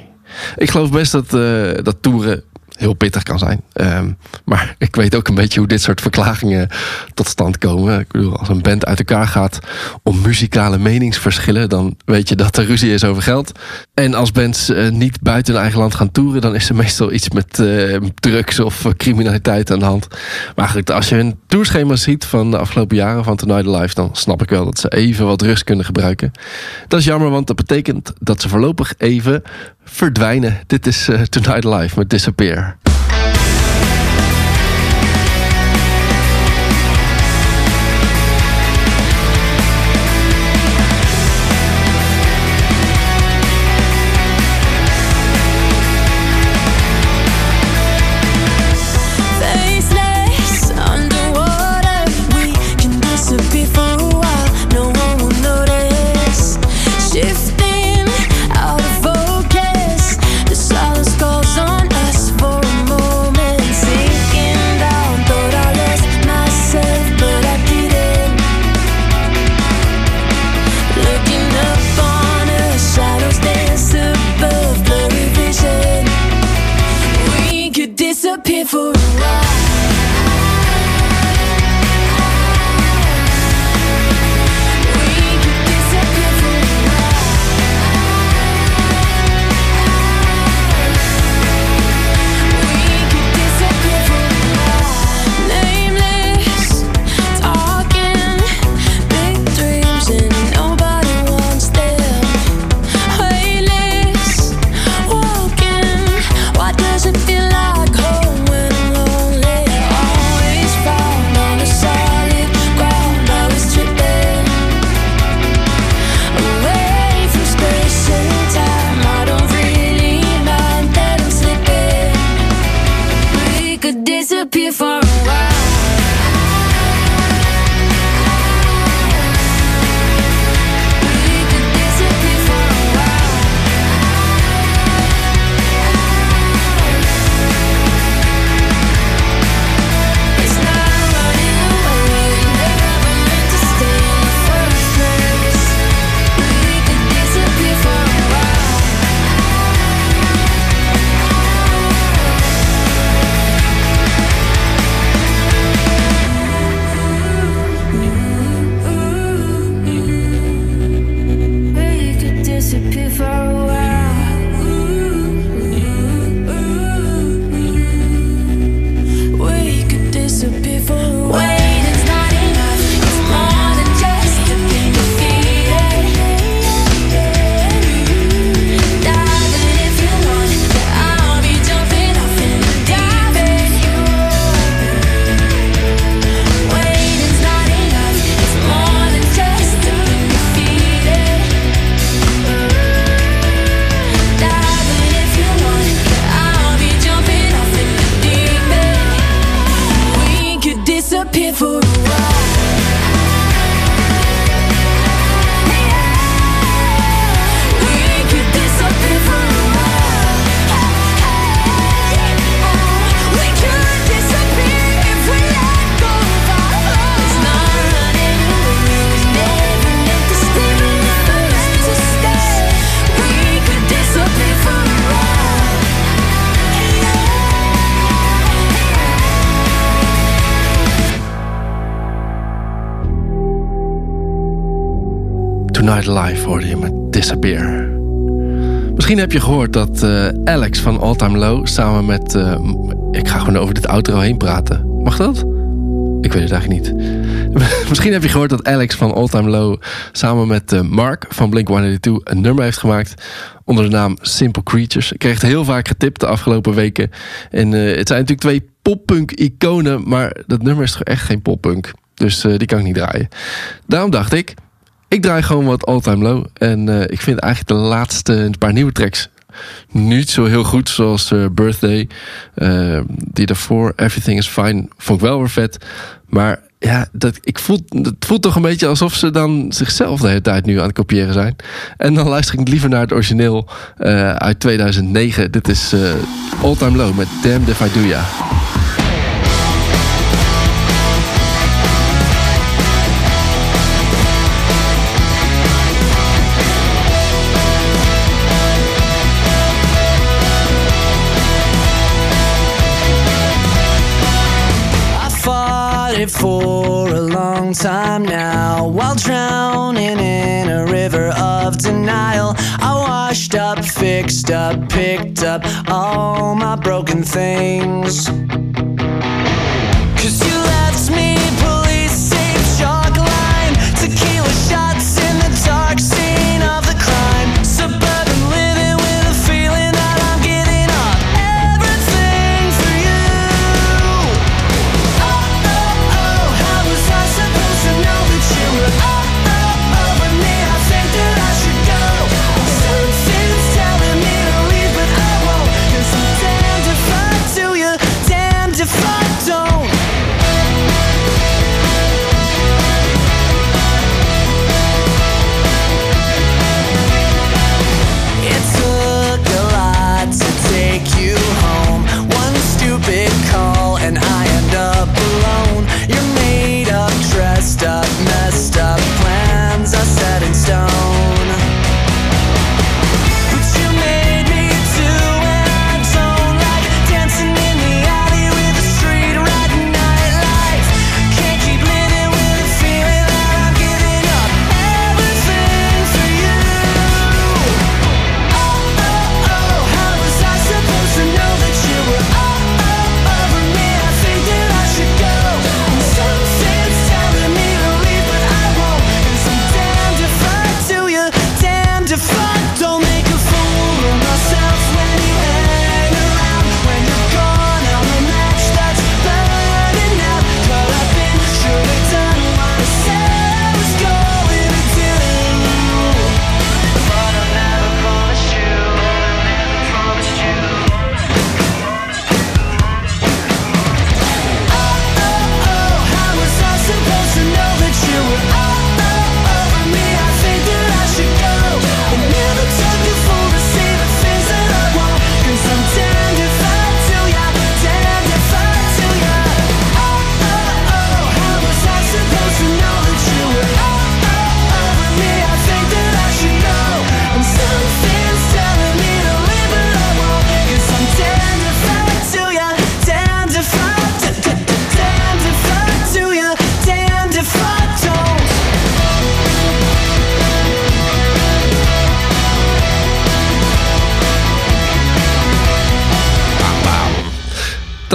Ik geloof best dat, eh, dat toeren heel pittig kan zijn. Ehm, maar ik weet ook een beetje hoe dit soort verklaringen tot stand komen. Ik bedoel, als een band uit elkaar gaat om muzikale meningsverschillen, dan weet je dat er ruzie is over geld. En als bands eh, niet buiten hun eigen land gaan toeren, dan is er meestal iets met eh, drugs of criminaliteit aan de hand. Maar als je hun tourschema ziet van de afgelopen jaren van Tonight Alive, dan snap ik wel dat ze even wat rust kunnen gebruiken. Dat is jammer, want dat betekent dat ze voorlopig even verdwijnen. Dit is eh, Tonight Alive met Disappear. Misschien heb je gehoord dat eh, Alex van All Time Low samen met... eh, ik ga gewoon over dit outro heen praten. Mag dat? Ik weet het eigenlijk niet. Misschien heb je gehoord dat Alex van All Time Low samen met eh, Mark van Blink-182 een nummer heeft gemaakt onder de naam Simple Creatures. Ik kreeg het heel vaak getipt de afgelopen weken. En het zijn natuurlijk twee poppunk-iconen, maar dat nummer is toch echt geen poppunk. Dus die kan ik niet draaien. Daarom dacht ik, ik draai gewoon wat All Time Low. En eh, ik vind eigenlijk de laatste een paar nieuwe tracks niet zo heel goed zoals eh, Birthday. Eh, die daarvoor, Everything is Fine, vond ik wel weer vet. Maar ja, dat, ik voel, het voelt toch een beetje alsof ze dan zichzelf de hele tijd nu aan het kopiëren zijn. En dan luister ik liever naar het origineel eh, uit 2009. Dit is All Time Low met Damned If I Do Ya. It for a long time now while drowning in a river of denial. I washed up, fixed up, picked up all my broken things. Cause you left me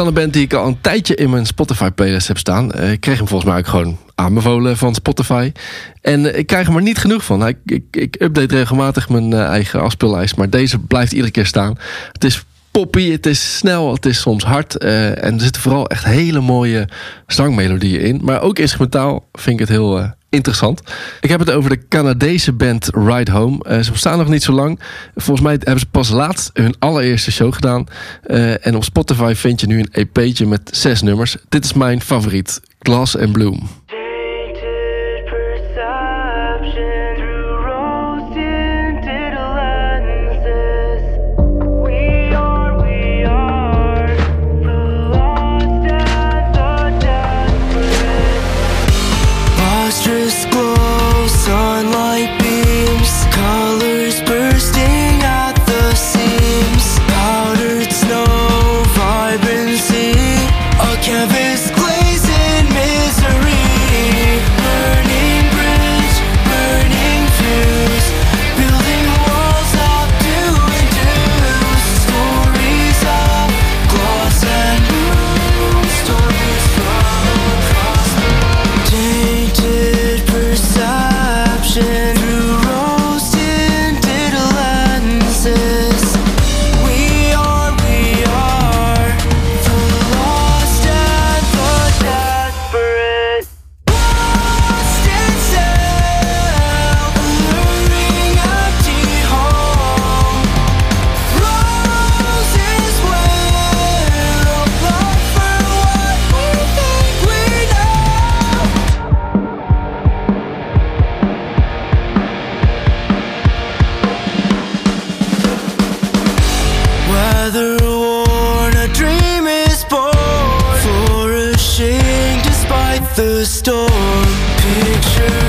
Dan een band die ik al een tijdje in mijn Spotify playlist heb staan. Eh, Ik kreeg hem volgens mij ook gewoon aanbevolen van Spotify. En eh, ik krijg er maar niet genoeg van. Ik, ik, ik update regelmatig mijn eh, eigen afspeellijst. Maar deze blijft iedere keer staan. Het is poppy, het is snel, het is soms hard. en er zitten vooral echt hele mooie zangmelodieën in. Maar ook instrumentaal vind ik het heel interessant. Ik heb het over de Canadese band Ride Home. Eh, ze bestaan nog niet zo lang. Volgens mij hebben ze pas laatst hun allereerste show gedaan. Eh, en op Spotify vind je nu een EP'tje met zes nummers. Dit is mijn favoriet, Glass and Bloom. storm picture.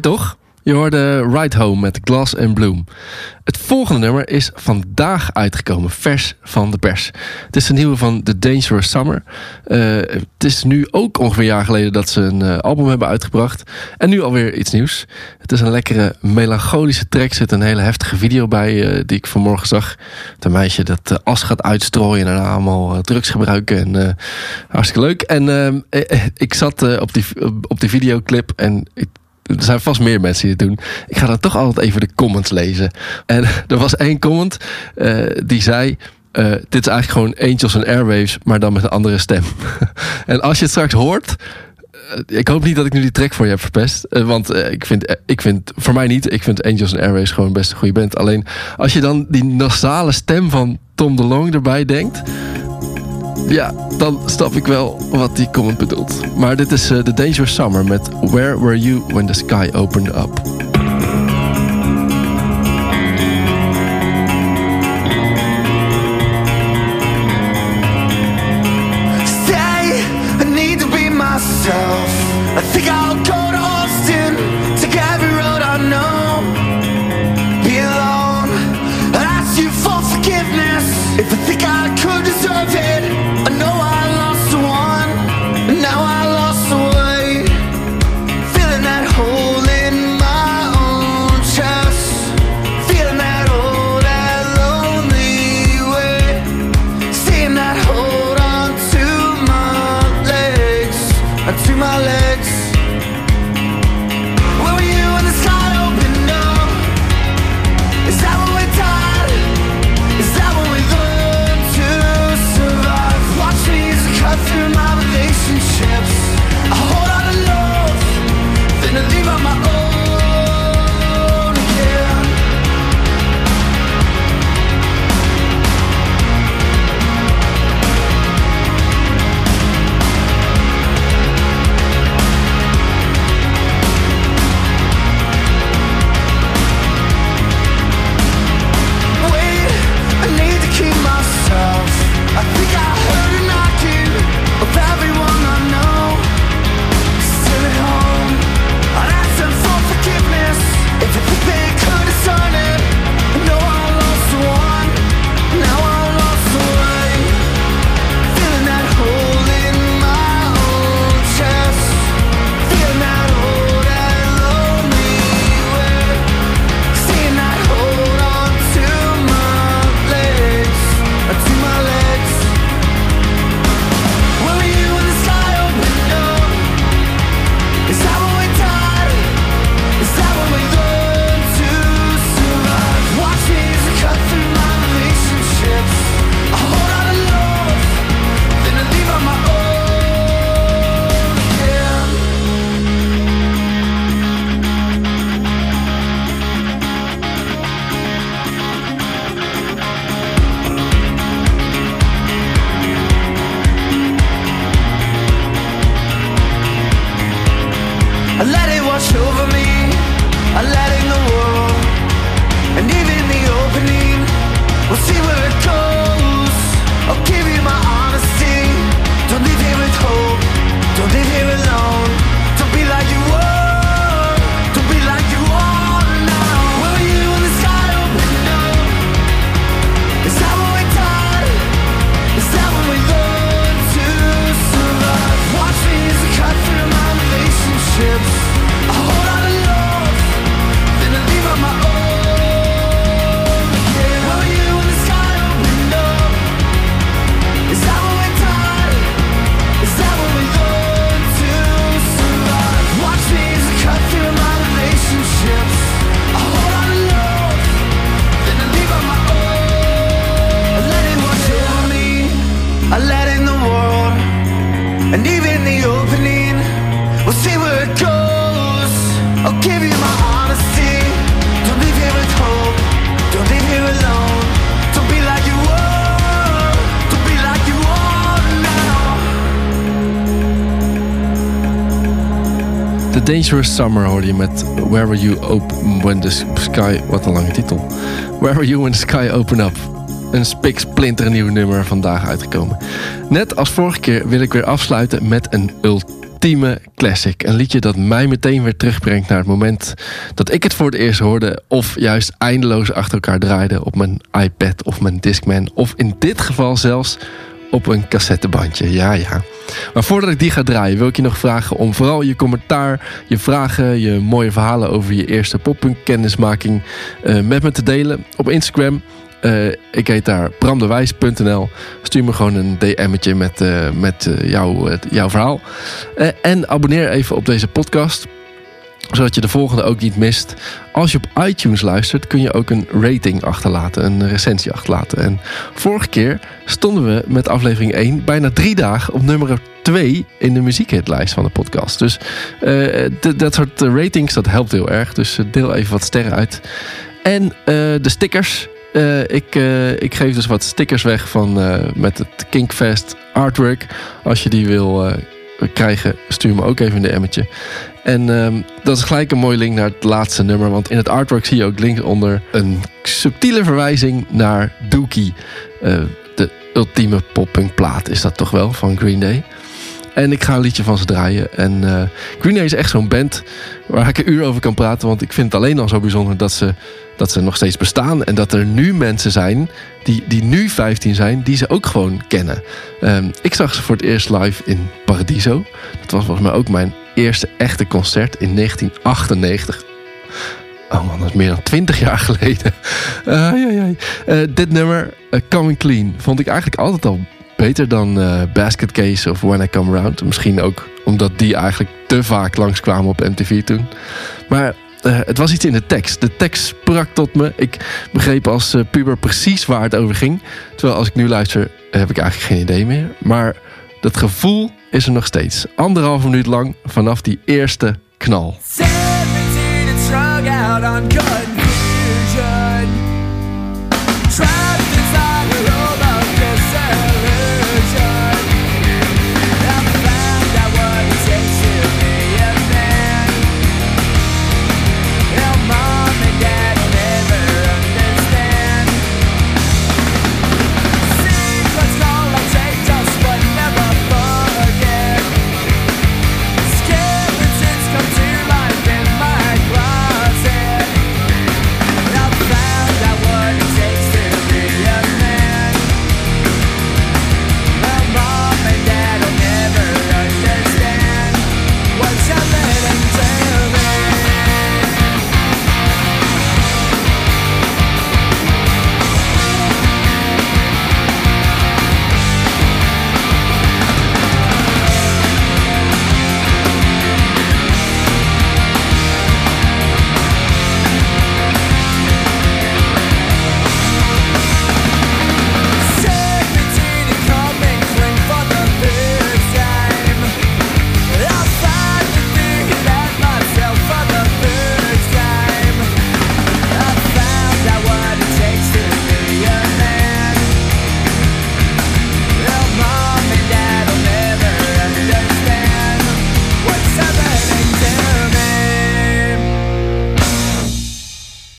Toch? Je hoorde Ride Home met Glass and Bloom. Het volgende nummer is vandaag uitgekomen, vers van de pers. Het is een nieuwe van The Dangerous Summer. Eh, het is nu ook ongeveer een jaar geleden dat ze een eh, album hebben uitgebracht. En nu alweer iets nieuws. Het is een lekkere melancholische track. Er zit een hele heftige video bij eh, die ik vanmorgen zag. Een meisje dat as gaat uitstrooien en daarna allemaal drugs gebruiken. En, hartstikke leuk. En ehm, eh, eh, ik zat op, die, op die videoclip en ik er zijn vast meer mensen die het doen. Ik ga dan toch altijd even de comments lezen. En er was één comment eh, die zei... eh, dit is eigenlijk gewoon Angels and Airwaves, maar dan met een andere stem. en als je het straks hoort... eh, ik hoop niet dat ik nu die track voor je heb verpest. want ik, vind, ik vind, voor mij niet, ik vind Angels and Airwaves gewoon best een goede band. Alleen als je dan die nasale stem van Tom DeLonge erbij denkt... Ja, dan snap ik wel wat die comment bedoelt. Maar dit is eh, The Dangerous Summer met Where Were You When The Sky Opened Up. Dangerous Summer hoorde je met Where Were You Open When the Sky... Wat een lange titel. Where Were You When the Sky Open Up. Een spik splinternieuw nummer vandaag uitgekomen. Net als vorige keer wil ik weer afsluiten met een ultieme classic. Een liedje dat mij meteen weer terugbrengt naar het moment dat ik het voor het eerst hoorde... of juist eindeloos achter elkaar draaide op mijn iPad of mijn Discman... of in dit geval zelfs op een cassettebandje. Ja, ja. Maar voordat ik die ga draaien, wil ik je nog vragen om vooral je commentaar, je vragen, je mooie verhalen over je eerste poppunk kennismaking eh, met me te delen op Instagram. Eh, ik heet daar bramdewijs.nl. Stuur me gewoon een DM'tje met, eh, met jouw, jouw verhaal. En abonneer even op deze podcast zodat je de volgende ook niet mist. Als je op iTunes luistert, kun je ook een rating achterlaten, een recensie achterlaten. En vorige keer stonden we met aflevering 1 bijna drie dagen op nummer 2 in de muziekhitlijst van de podcast. Dus eh, dat soort ratings, dat helpt heel erg. Dus eh, deel even wat sterren uit. En eh, de stickers. Ik, ik geef dus wat stickers weg van, met het Kinkfest artwork. Als je die wil krijgen, stuur me ook even een DM'tje. En ehm, dat is gelijk een mooie link naar het laatste nummer. Want in het artwork zie je ook linksonder een subtiele verwijzing naar Dookie. Eh, de ultieme poppunk plaat is dat toch wel van Green Day. En ik ga een liedje van ze draaien. En eh, Green Day is echt zo'n band waar ik een uur over kan praten. Want ik vind het alleen al zo bijzonder dat ze, dat ze nog steeds bestaan. En dat er nu mensen zijn die, die nu 15 zijn, die ze ook gewoon kennen. Ehm, ik zag ze voor het eerst live in Paradiso. Dat was volgens mij ook mijn eerste echte concert in 1998. Oh man, dat is meer dan 20 jaar geleden. Ai, ai, ai. Eh, dit nummer, eh, Coming Clean, vond ik eigenlijk altijd al beter dan eh, Basket Case of When I Come Around. Misschien ook omdat die eigenlijk te vaak langskwamen op MTV toen. Maar eh, het was iets in de tekst. De tekst sprak tot me. Ik begreep als eh, puber precies waar het over ging. Terwijl als ik nu luister, heb ik eigenlijk geen idee meer. Maar dat gevoel is er nog steeds. Anderhalve minuut lang vanaf die eerste knal.